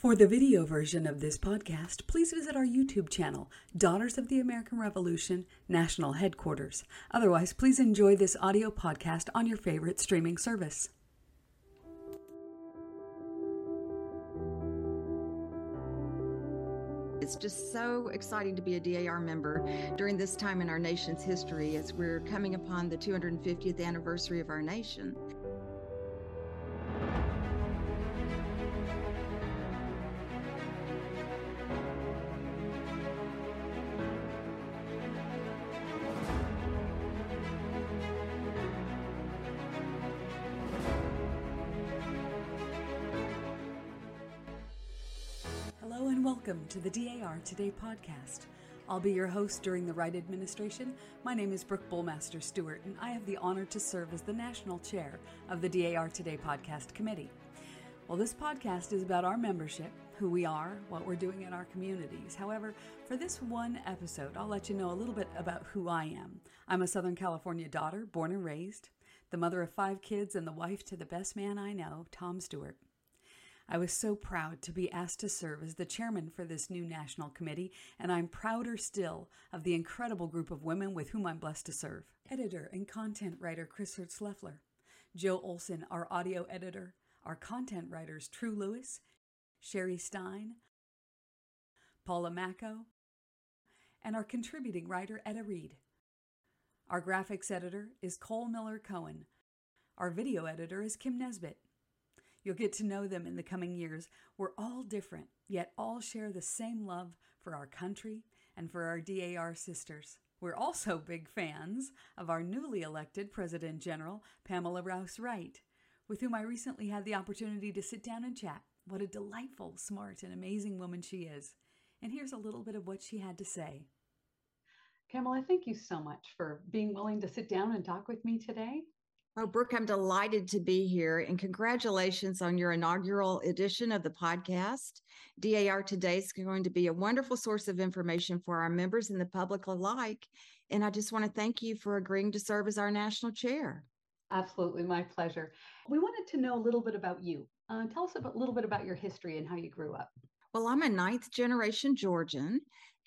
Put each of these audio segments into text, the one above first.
For the video version of this podcast, please visit our YouTube channel, Daughters of the American Revolution National Headquarters. Otherwise, please enjoy this audio podcast on your favorite streaming service. It's just so exciting to be a DAR member during this time in our nation's history as we're coming upon the 250th anniversary of our nation. Welcome to the DAR Today podcast. I'll be your host during the Wright administration. My name is Brooke Bullmaster Stewart, and I have the honor to serve as the national chair of the DAR Today podcast committee. Well, this podcast is about our membership, who we are, what we're doing in our communities. However, for this one episode, I'll let you know a little bit about who I am. I'm a Southern California daughter, born and raised, the mother of five kids, and the wife to the best man I know, Tom Stewart. I was so proud to be asked to serve as the chairman for this new national committee, and I'm prouder still of the incredible group of women with whom I'm blessed to serve. Editor and content writer Chris Hertz Leffler, Joe Olson, our audio editor, our content writers True Lewis, Sherry Stein, Paula Macco, and our contributing writer Etta Reed. Our graphics editor is Cole Miller Cohen. Our video editor is Kim Nesbitt. You'll get to know them in the coming years. We're all different, yet all share the same love for our country and for our DAR sisters. We're also big fans of our newly elected President General, Pamela Rouse Wright, with whom I recently had the opportunity to sit down and chat. What a delightful, smart, and amazing woman she is. And here's a little bit of what she had to say. Pamela, thank you so much for being willing to sit down and talk with me today. Oh, Brooke, I'm delighted to be here and congratulations on your inaugural edition of the podcast. DAR Today is going to be a wonderful source of information for our members and the public alike. And I just want to thank you for agreeing to serve as our national chair. Absolutely, my pleasure. We wanted to know a little bit about you. Uh, tell us a little bit about your history and how you grew up. Well, I'm a ninth generation Georgian,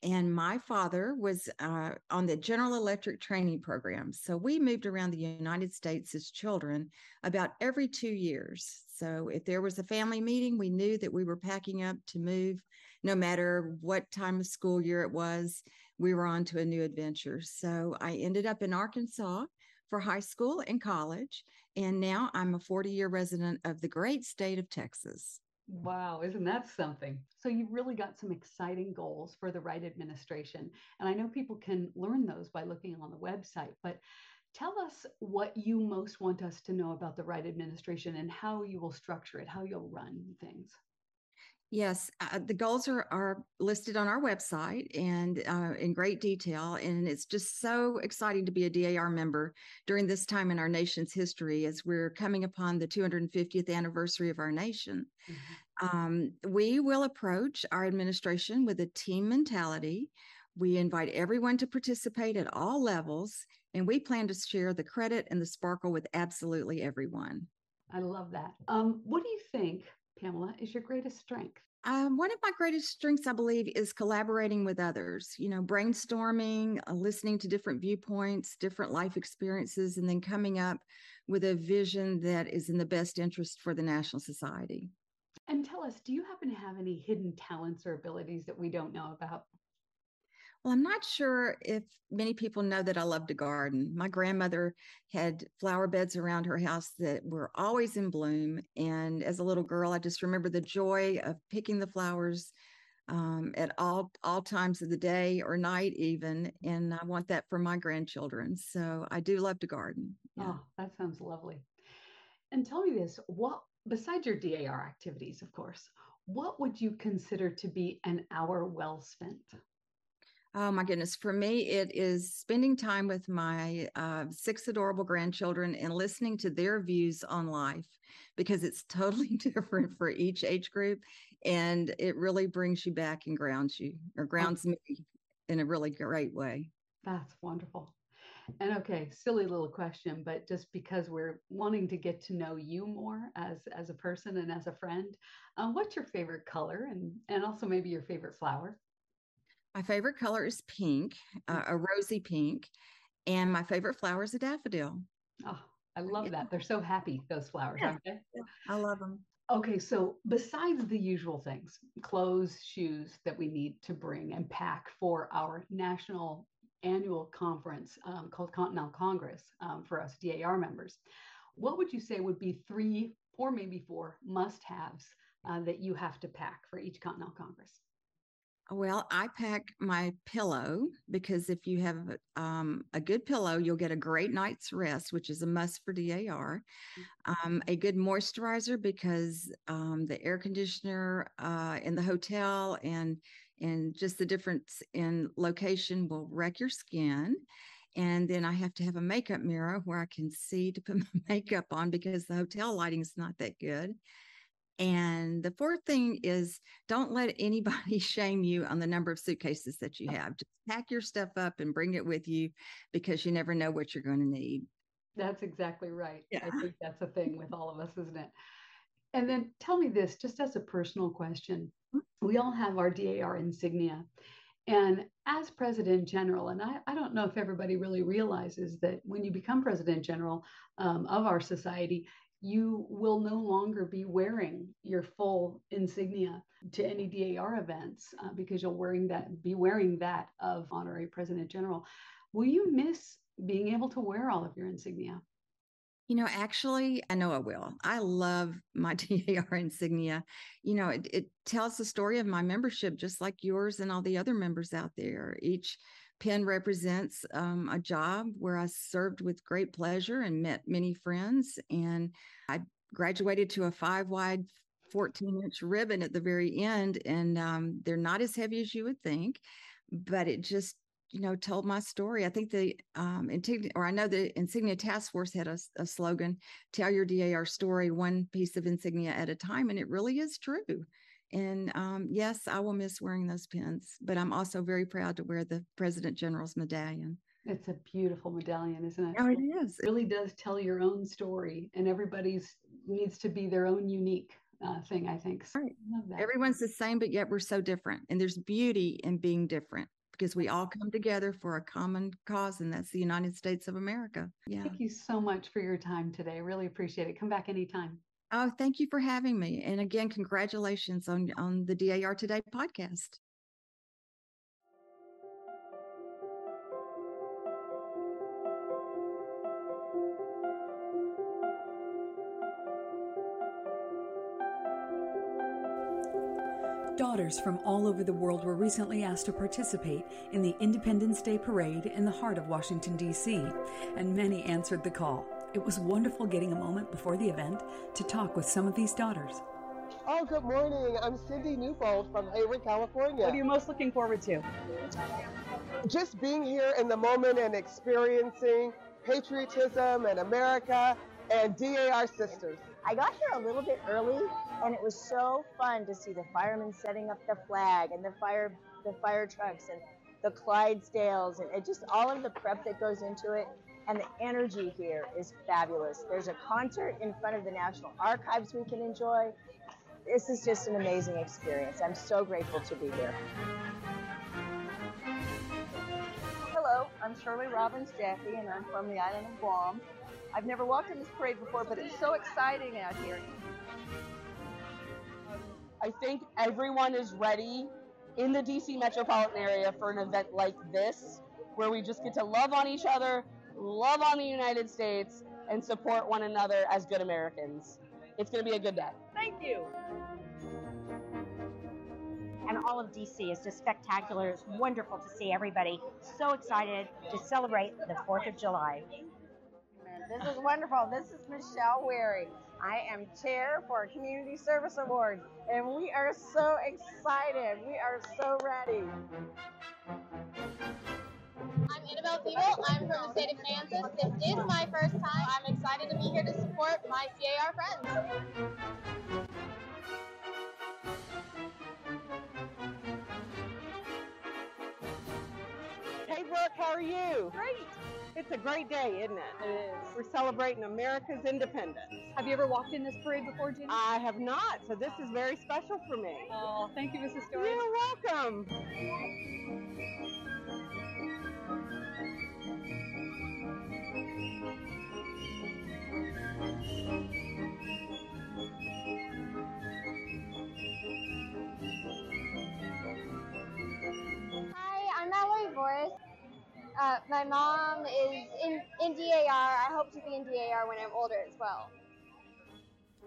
and my father was uh, on the General Electric training program. So we moved around the United States as children about every two years. So if there was a family meeting, we knew that we were packing up to move, no matter what time of school year it was, we were on to a new adventure. So I ended up in Arkansas for high school and college. And now I'm a 40 year resident of the great state of Texas. Wow, isn't that something? So you've really got some exciting goals for the Wright administration. And I know people can learn those by looking on the website, but tell us what you most want us to know about the Wright administration and how you will structure it, how you'll run things. Yes, uh, the goals are, are listed on our website and uh, in great detail. And it's just so exciting to be a DAR member during this time in our nation's history as we're coming upon the 250th anniversary of our nation. Mm-hmm. Um, we will approach our administration with a team mentality. We invite everyone to participate at all levels, and we plan to share the credit and the sparkle with absolutely everyone. I love that. Um, what do you think Pamela, is your greatest strength? Um, one of my greatest strengths, I believe, is collaborating with others, you know, brainstorming, uh, listening to different viewpoints, different life experiences, and then coming up with a vision that is in the best interest for the National Society. And tell us, do you happen to have any hidden talents or abilities that we don't know about? Well, I'm not sure if many people know that I love to garden. My grandmother had flower beds around her house that were always in bloom. And as a little girl, I just remember the joy of picking the flowers um, at all all times of the day or night, even. And I want that for my grandchildren. So I do love to garden. Yeah. Oh, that sounds lovely. And tell me this: what besides your DAR activities, of course, what would you consider to be an hour well spent? Oh my goodness. For me, it is spending time with my uh, six adorable grandchildren and listening to their views on life because it's totally different for each age group. And it really brings you back and grounds you or oh. grounds me in a really great way. That's wonderful. And okay, silly little question, but just because we're wanting to get to know you more as as a person and as a friend, um, what's your favorite color and and also maybe your favorite flower? My favorite color is pink, uh, mm. a rosy pink, and my favorite flower is a daffodil. Oh, I love that. They're so happy those flowers, yeah. aren't they? I love them. Okay, so besides the usual things, clothes, shoes that we need to bring and pack for our national annual conference um, called Continental Congress um, for us DAR members. What would you say would be three or maybe four must haves uh, that you have to pack for each Continental Congress? Well, I pack my pillow because if you have um, a good pillow, you'll get a great night's rest, which is a must for DAR. Mm. Um, a good moisturizer because um, the air conditioner uh, in the hotel and and just the difference in location will wreck your skin. And then I have to have a makeup mirror where I can see to put my makeup on because the hotel lighting is not that good. And the fourth thing is don't let anybody shame you on the number of suitcases that you have. Just pack your stuff up and bring it with you because you never know what you're going to need. That's exactly right. Yeah. I think that's a thing with all of us, isn't it? And then tell me this, just as a personal question. Mm-hmm. We all have our DAR insignia. And as president general, and I, I don't know if everybody really realizes that when you become president general um, of our society, you will no longer be wearing your full insignia to any DAR events uh, because you'll wearing that be wearing that of honorary president general. Will you miss being able to wear all of your insignia? You know, actually, I know I will. I love my DAR insignia. You know, it, it tells the story of my membership, just like yours and all the other members out there. Each pin represents um, a job where I served with great pleasure and met many friends. And I graduated to a five wide 14 inch ribbon at the very end. And um, they're not as heavy as you would think, but it just you know, told my story. I think the um, insignia, or I know the Insignia Task Force had a, a, slogan, "Tell your DAR story, one piece of insignia at a time," and it really is true. And um, yes, I will miss wearing those pins, but I'm also very proud to wear the President General's medallion. It's a beautiful medallion, isn't it? Oh, it is. It really does tell your own story, and everybody's needs to be their own unique uh, thing. I think. So right. I Everyone's the same, but yet we're so different, and there's beauty in being different because we all come together for a common cause, and that's the United States of America. Yeah. Thank you so much for your time today. I really appreciate it. Come back anytime. Oh, thank you for having me. And again, congratulations on, on the DAR Today podcast. Daughters from all over the world were recently asked to participate in the Independence Day Parade in the heart of Washington, D.C., and many answered the call. It was wonderful getting a moment before the event to talk with some of these daughters. Oh, good morning. I'm Cindi Newbold from Hayward, California. What are you most looking forward to? Just being here in the moment and experiencing patriotism and America and DAR sisters. I got here a little bit early, and it was so fun to see the firemen setting up the flag and the fire the fire trucks and the Clydesdales and it just all of the prep that goes into it. And the energy here is fabulous. There's a concert in front of the National Archives we can enjoy. This is just an amazing experience. I'm so grateful to be here. Hello, I'm Shirley Robins Jaffey, and I'm from the island of Guam. I've never walked in this parade before, but it's so exciting out here. I think everyone is ready in the DC metropolitan area for an event like this, where we just get to love on each other, love on the United States, and support one another as good Americans. It's going to be a good day. Thank you. And all of DC is just spectacular. It's wonderful to see everybody so excited to celebrate the 4th of July. This is wonderful. This is Michelle Wherry. I am chair for Community Service Award, and we are so excited. We are so ready. I'm Annabelle Seibel. I'm from the state of Kansas. This is my first time. I'm excited to be here to support my CAR friends. Hey, Brooke, how are you? Great. It's a great day, isn't it? It is. We're celebrating America's independence. Have you ever walked in this parade before, Ginny? I have not, so this is very special for me. Oh, thank you, Mrs. Stewart. You're welcome. Uh, my mom is in, in DAR. I hope to be in DAR when I'm older as well.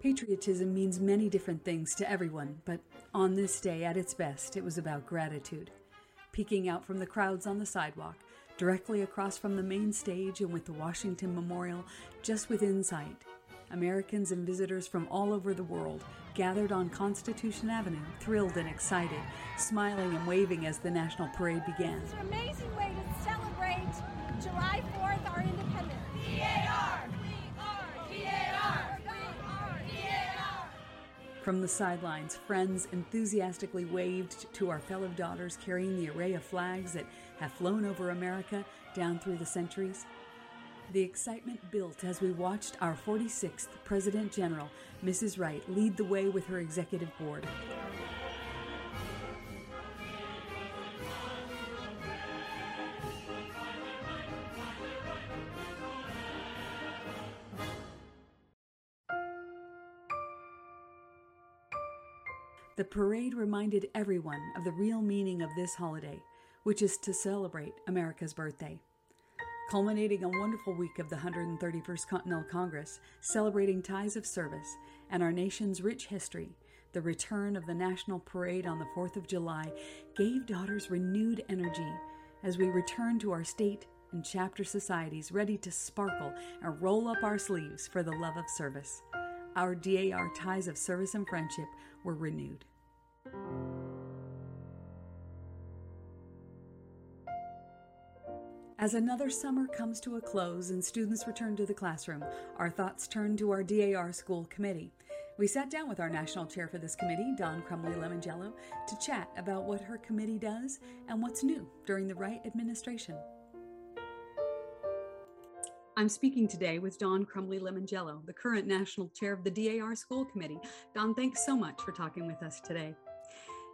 Patriotism means many different things to everyone, but on this day, at its best, it was about gratitude. Peeking out from the crowds on the sidewalk, directly across from the main stage and with the Washington Memorial just within sight, Americans and visitors from all over the world gathered on Constitution Avenue, thrilled and excited, smiling and waving as the National Parade began. It's an amazing way to celebrate July 4th, our independence. From the sidelines, friends enthusiastically waved to our fellow daughters carrying the array of flags that have flown over America down through the centuries. The excitement built as we watched our 46th President General, Mrs. Wright, lead the way with her executive board. The parade reminded everyone of the real meaning of this holiday, which is to celebrate America's birthday. Culminating a wonderful week of the 131st Continental Congress, celebrating ties of service and our nation's rich history, the return of the National Parade on the 4th of July gave daughters renewed energy as we return to our state and chapter societies ready to sparkle and roll up our sleeves for the love of service. Our DAR ties of service and friendship were renewed. As another summer comes to a close and students return to the classroom, our thoughts turn to our DAR school committee. We sat down with our national chair for this committee, Dawn Crumly Lemongello, to chat about what her committee does and what's new during the Wright administration. I'm speaking today with Dawn Crumly Lemongello, the current national chair of the DAR School Committee. Dawn, thanks so much for talking with us today.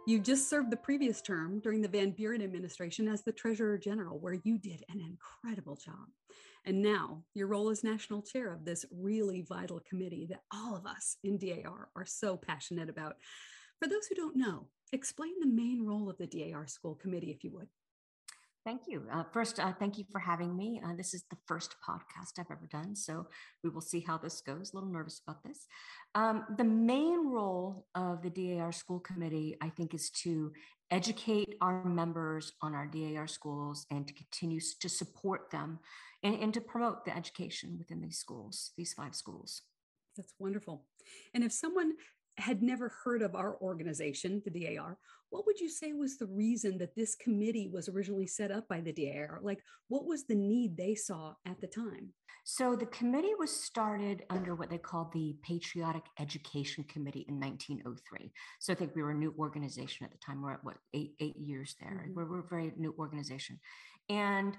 You just served the previous term during the Van Buren administration as the Treasurer General, where you did an incredible job. And now your role as national chair of this really vital committee that all of us in DAR are so passionate about. For those who don't know, explain the main role of the DAR School Committee, if you would. Thank you. Uh, first, uh, thank you for having me. Uh, this is the first podcast I've ever done, so we will see how this goes. A little nervous about this. Um, the main role of the DAR School Committee, I think, is to educate our members on our DAR schools and to continue to support them and, and to promote the education within these schools, these five schools. That's wonderful. And if someone had never heard of our organization, the DAR, what would you say was the reason that this committee was originally set up by the DAR? Like, what was the need they saw at the time? So, the committee was started under what they called the Patriotic Education Committee in 1903. So, I think we were a new organization at the time. We're at what, eight, eight years there. Mm-hmm. We're, we're a very new organization. And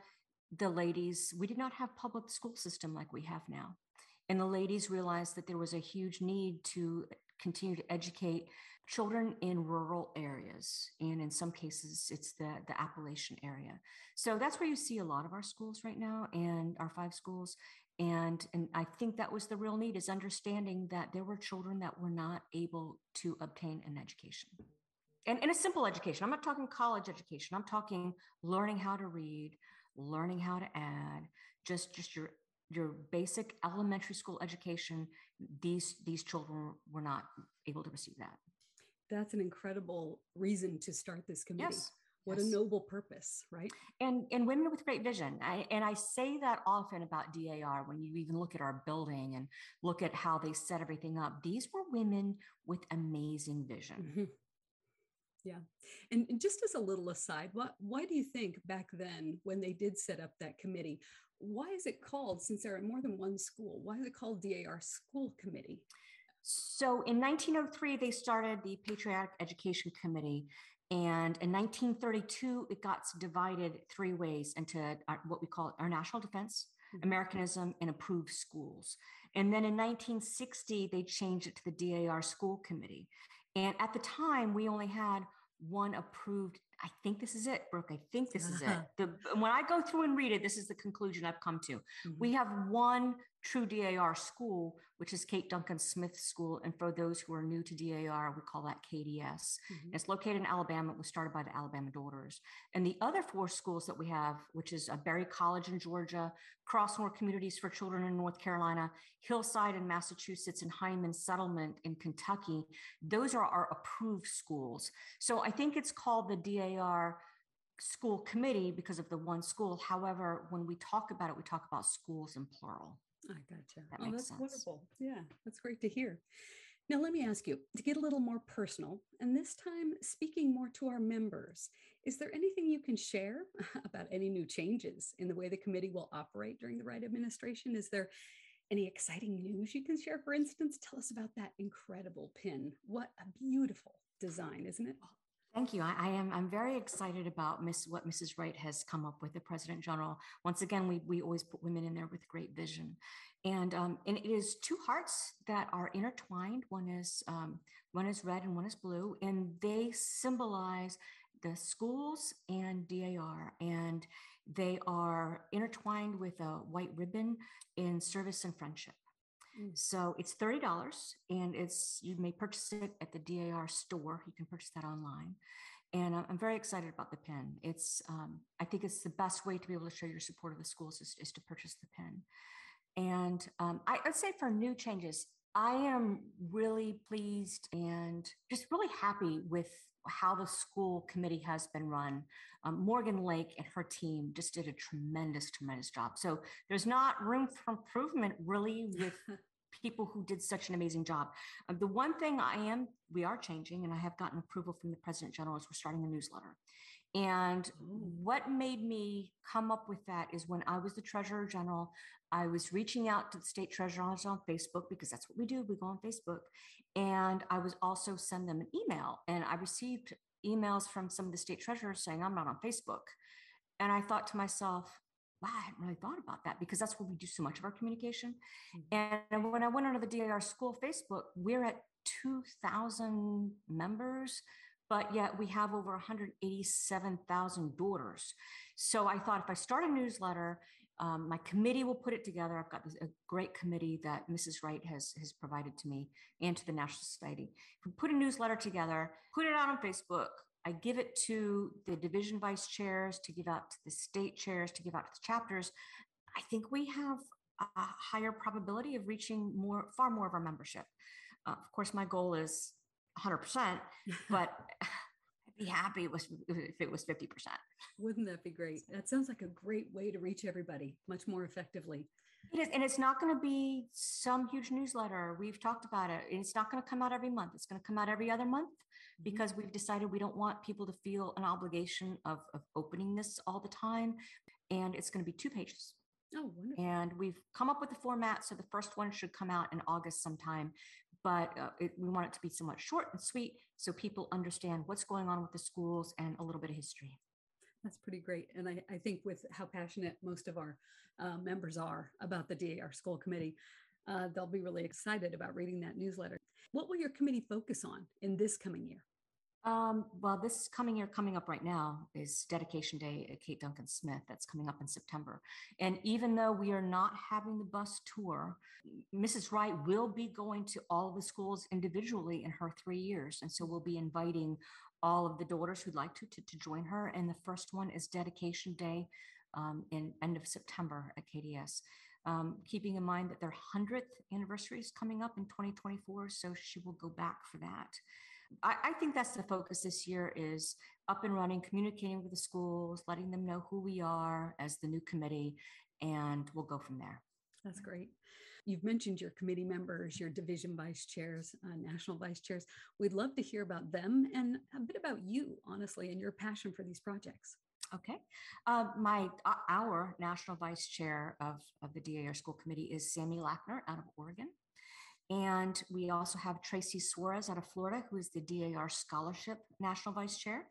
the ladies, we did not have public school system like we have now. And the ladies realized that there was a huge need to continue to educate children in rural areas and in some cases it's the the appalachian area. So that's where you see a lot of our schools right now and our five schools. And and i think that was the real need is understanding that there were children that were not able to obtain an education. And, and a simple education. I'm not talking college education. I'm talking learning how to read learning how to add just just your your basic elementary school education these these children were not able to receive that that's an incredible reason to start this committee yes what yes. a noble purpose right and and women with great vision I, and i say that often about dar when you even look at our building and look at how they set everything up these were women with amazing vision mm-hmm. Yeah. And, and, just as a little aside, what, why do you think back then, when they did set up that committee, why is it called, since there are more than one school, why is it called DAR School Committee? So in 1903, they started the Patriotic Education Committee. And in 1932, it got divided three ways into our, what we call our national defense, mm-hmm. Americanism, and Approved Schools. And then in 1960, they changed it to the DAR School Committee. And at the time, we only had one approved. I think this is it, Brooke. I think this is it. The, when I go through and read it, this is the conclusion I've come to. Mm-hmm. We have one true DAR school, which is Kate Duncan Smith School. And for those who are new to DAR, we call that KDS. Mm-hmm. It's located in Alabama. It was started by the Alabama Daughters. And the other four schools that we have, which is a uh, Berry College in Georgia, Crossnore Communities for Children in North Carolina, Hillside in Massachusetts, and Hindman Settlement in Kentucky, those are our approved schools. So I think it's called the DAR school committee because of the one school. However, when we talk about it, we talk about schools in plural. I gotcha. That oh, that's sense. wonderful. Yeah, that's great to hear. Now, let me ask you to get a little more personal, and this time speaking more to our members, is there anything you can share about any new changes in the way the committee will operate during the Wright administration? Is there any exciting news you can share? For instance, tell us about that incredible pin. What a beautiful design, isn't it? Oh, Thank you. I, I, am. I'm very excited about Miss what Mrs. Wright has come up with, the President General. Once again, we we always put women in there with great vision, and um, and it is two hearts that are intertwined. One is um, one is red and one is blue, and they symbolize the schools and DAR, and they are intertwined with a white ribbon in service and friendship. Mm. So it's $30 and it's you may purchase it at the DAR store. You can purchase that online. And I'm very excited about the pin. It's um, I think it's the best way to be able to show your support of the schools is, is to purchase the pin. And um, I, would say for new changes, I am really pleased and just really happy with how the school committee has been run. Um, Morgan Lake and her team just did a tremendous, tremendous job. So there's not room for improvement really with people who did such an amazing job. Uh, the one thing I am, we are changing, and I have gotten approval from the President General, is we're starting a newsletter. And what made me come up with that is when I was the Treasurer General, I was reaching out to the state treasurers on Facebook because that's what we do. We go on Facebook. And I was also send them an email. And I received emails from some of the state treasurers saying, I'm not on Facebook. And I thought to myself, wow, I hadn't really thought about that because that's where we do so much of our communication. Mm-hmm. And when I went onto the DAR school Facebook, we're at 2,000 members but yet we have over 187,000 daughters. So I thought if I start a newsletter, um, my committee will put it together. I've got a great committee that Mrs. Wright has, has provided to me and to the National Society. If we put a newsletter together, put it out on Facebook, I give it to the division vice chairs to give out to the state chairs to give out to the chapters. I think we have a higher probability of reaching more, far more of our membership. Uh, of course, my goal is 100%, but I'd be happy if it was 50%. Wouldn't that be great? That sounds like a great way to reach everybody much more effectively. It is, and it's not going to be some huge newsletter. We've talked about it. It's not going to come out every month. It's going to come out every other month mm-hmm. because we've decided we don't want people to feel an obligation of, of opening this all the time. And it's going to be two pages. Oh, wonderful. And we've come up with the format. So the first one should come out in August sometime but uh, it, we want it to be somewhat short and sweet so people understand what's going on with the schools and a little bit of history. That's pretty great. And I, I think with how passionate most of our uh, members are about the DAR school committee, uh, they'll be really excited about reading that newsletter. What will your committee focus on in this coming year? Um, well, this coming year, coming up right now, is Dedication Day at Kate Duncan Smith. That's coming up in September. And even though we are not having the bus tour, Mrs. Wright will be going to all the schools individually in her three years. And so we'll be inviting all of the daughters who'd like to, to, to join her. And the first one is Dedication Day um, in end of September at KDS. Um, keeping in mind that their 100th anniversary is coming up in 2024. So she will go back for that. I, I think that's the focus this year is up and running, communicating with the schools, letting them know who we are as the new committee, and we'll go from there. That's great. You've mentioned your committee members, your division vice chairs, uh, national vice chairs. We'd love to hear about them and a bit about you, honestly, and your passion for these projects. Okay. Uh, my our national vice chair of, of the DAR school committee is Sammy Lackner out of Oregon. And we also have Tracy Suarez out of Florida, who is the DAR Scholarship National Vice Chair.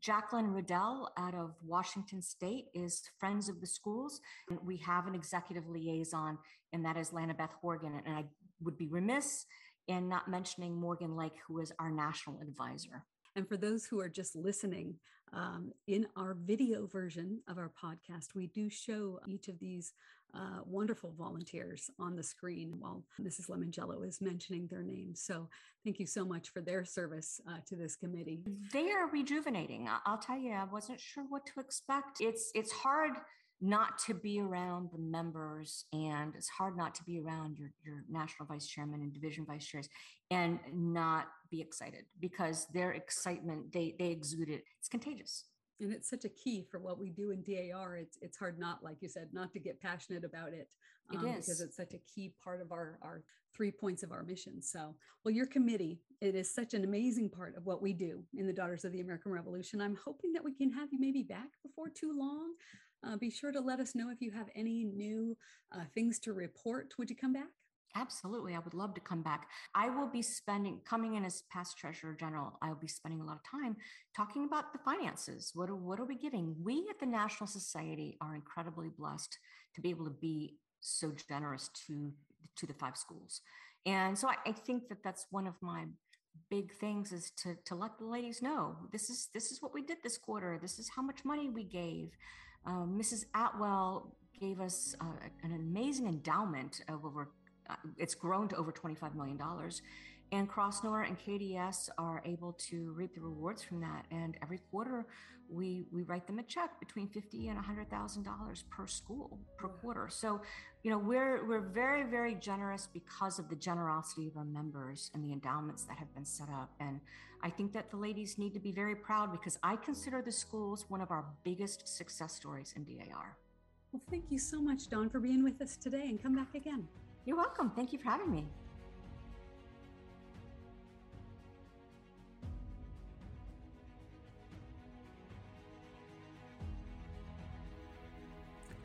Jacqueline Riddell out of Washington State is Friends of the Schools. And we have an executive liaison, and that is Lanabeth Horgan. And I would be remiss in not mentioning Morgan Lake, who is our national advisor. And for those who are just listening, um, in our video version of our podcast, we do show each of these uh, wonderful volunteers on the screen while Mrs. Lemongello is mentioning their names. So thank you so much for their service uh, to this committee. They are rejuvenating. I'll tell you, I wasn't sure what to expect. It's it's hard not to be around the members and it's hard not to be around your, your national vice chairman and division vice chairs and not be excited because their excitement they they exude it it's contagious and it's such a key for what we do in DAR. It's it's hard not, like you said, not to get passionate about it. Um, it is because it's such a key part of our our three points of our mission. So, well, your committee it is such an amazing part of what we do in the Daughters of the American Revolution. I'm hoping that we can have you maybe back before too long. Uh, be sure to let us know if you have any new uh, things to report. Would you come back? Absolutely. I would love to come back. I will be spending, coming in as past treasurer general, I will be spending a lot of time talking about the finances. What are, what are we giving? We at the National Society are incredibly blessed to be able to be so generous to, to the five schools. And so I, I think that that's one of my big things is to, to let the ladies know this is, this is what we did this quarter. This is how much money we gave. Um, Mrs. Atwell gave us uh, an amazing endowment of over uh, it's grown to over $25 million. And Crossnore and KDS are able to reap the rewards from that. And every quarter, we we write them a check between fifty and hundred thousand dollars per school per quarter. So, you know, we're we're very very generous because of the generosity of our members and the endowments that have been set up. And I think that the ladies need to be very proud because I consider the schools one of our biggest success stories in DAR. Well, thank you so much, Dawn, for being with us today, and come back again. You're welcome. Thank you for having me.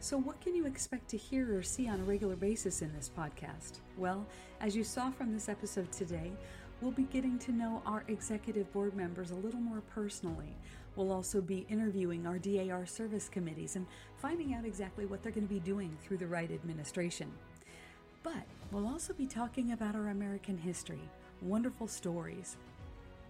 So, what can you expect to hear or see on a regular basis in this podcast? Well, as you saw from this episode today, we'll be getting to know our executive board members a little more personally. We'll also be interviewing our DAR service committees and finding out exactly what they're going to be doing through the Wright administration. But we'll also be talking about our American history, wonderful stories,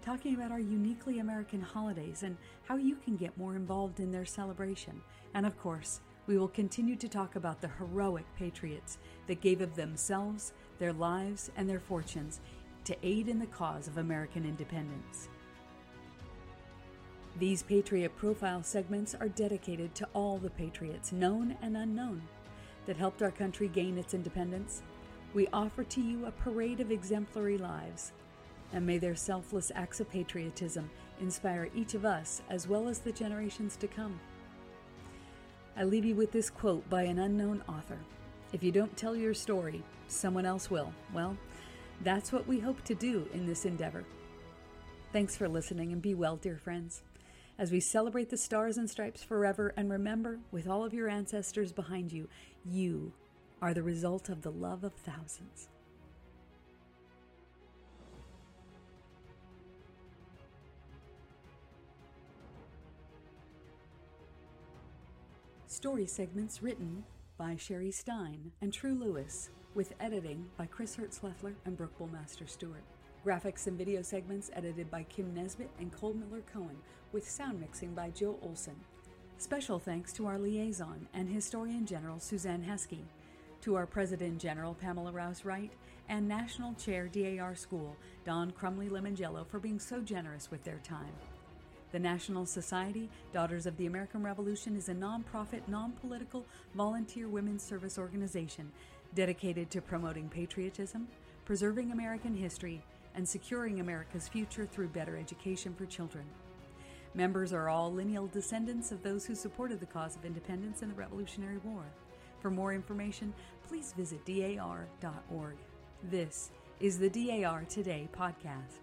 talking about our uniquely American holidays and how you can get more involved in their celebration. And of course, we will continue to talk about the heroic patriots that gave of themselves, their lives, and their fortunes to aid in the cause of American independence. These Patriot Profile segments are dedicated to all the patriots, known and unknown, that helped our country gain its independence, we offer to you a parade of exemplary lives. And may their selfless acts of patriotism inspire each of us as well as the generations to come. I leave you with this quote by an unknown author If you don't tell your story, someone else will. Well, that's what we hope to do in this endeavor. Thanks for listening and be well, dear friends as we celebrate the stars and stripes forever and remember, with all of your ancestors behind you, you are the result of the love of thousands. Story segments written by Sherry Stein and True Lewis, with editing by Chris Hertzleffler and Brooke Bullmaster Stewart. Graphics and video segments edited by Kim Nesbitt and Cole Miller Cohen, with sound mixing by Joe Olson. Special thanks to our liaison and Historian General Suzanne Heskey, to our President General Pamela Rouse Wright, and National Chair DAR School Dawn Crumly Lemongello for being so generous with their time. The National Society, Daughters of the American Revolution, is a nonprofit, non political, volunteer women's service organization dedicated to promoting patriotism, preserving American history, and securing America's future through better education for children. Members are all lineal descendants of those who supported the cause of independence in the Revolutionary War. For more information, please visit dar.org. This is the DAR Today podcast.